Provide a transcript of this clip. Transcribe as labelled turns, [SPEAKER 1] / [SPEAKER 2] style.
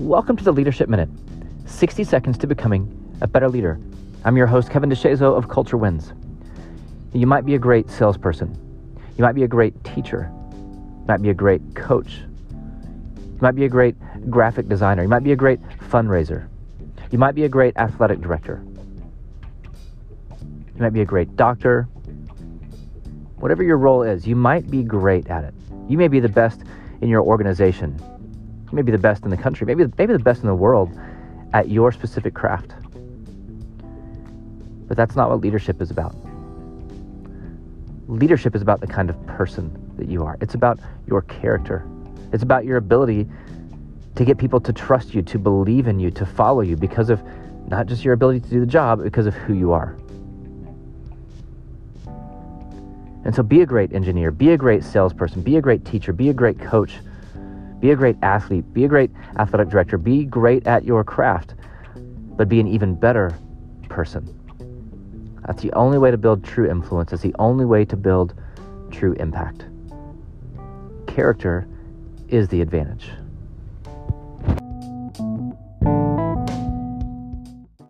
[SPEAKER 1] Welcome to the Leadership Minute 60 seconds to becoming a better leader. I'm your host, Kevin DeShazo of Culture Wins. You might be a great salesperson, you might be a great teacher, you might be a great coach, you might be a great graphic designer, you might be a great fundraiser, you might be a great athletic director, you might be a great doctor. Whatever your role is, you might be great at it. You may be the best in your organization maybe the best in the country, maybe maybe the best in the world at your specific craft. But that's not what leadership is about. Leadership is about the kind of person that you are. It's about your character. It's about your ability to get people to trust you, to believe in you, to follow you because of not just your ability to do the job, because of who you are. And so be a great engineer, be a great salesperson, be a great teacher, be a great coach be a great athlete, be a great athletic director, be great at your craft, but be an even better person. That's the only way to build true influence. It's the only way to build true impact. Character is the advantage.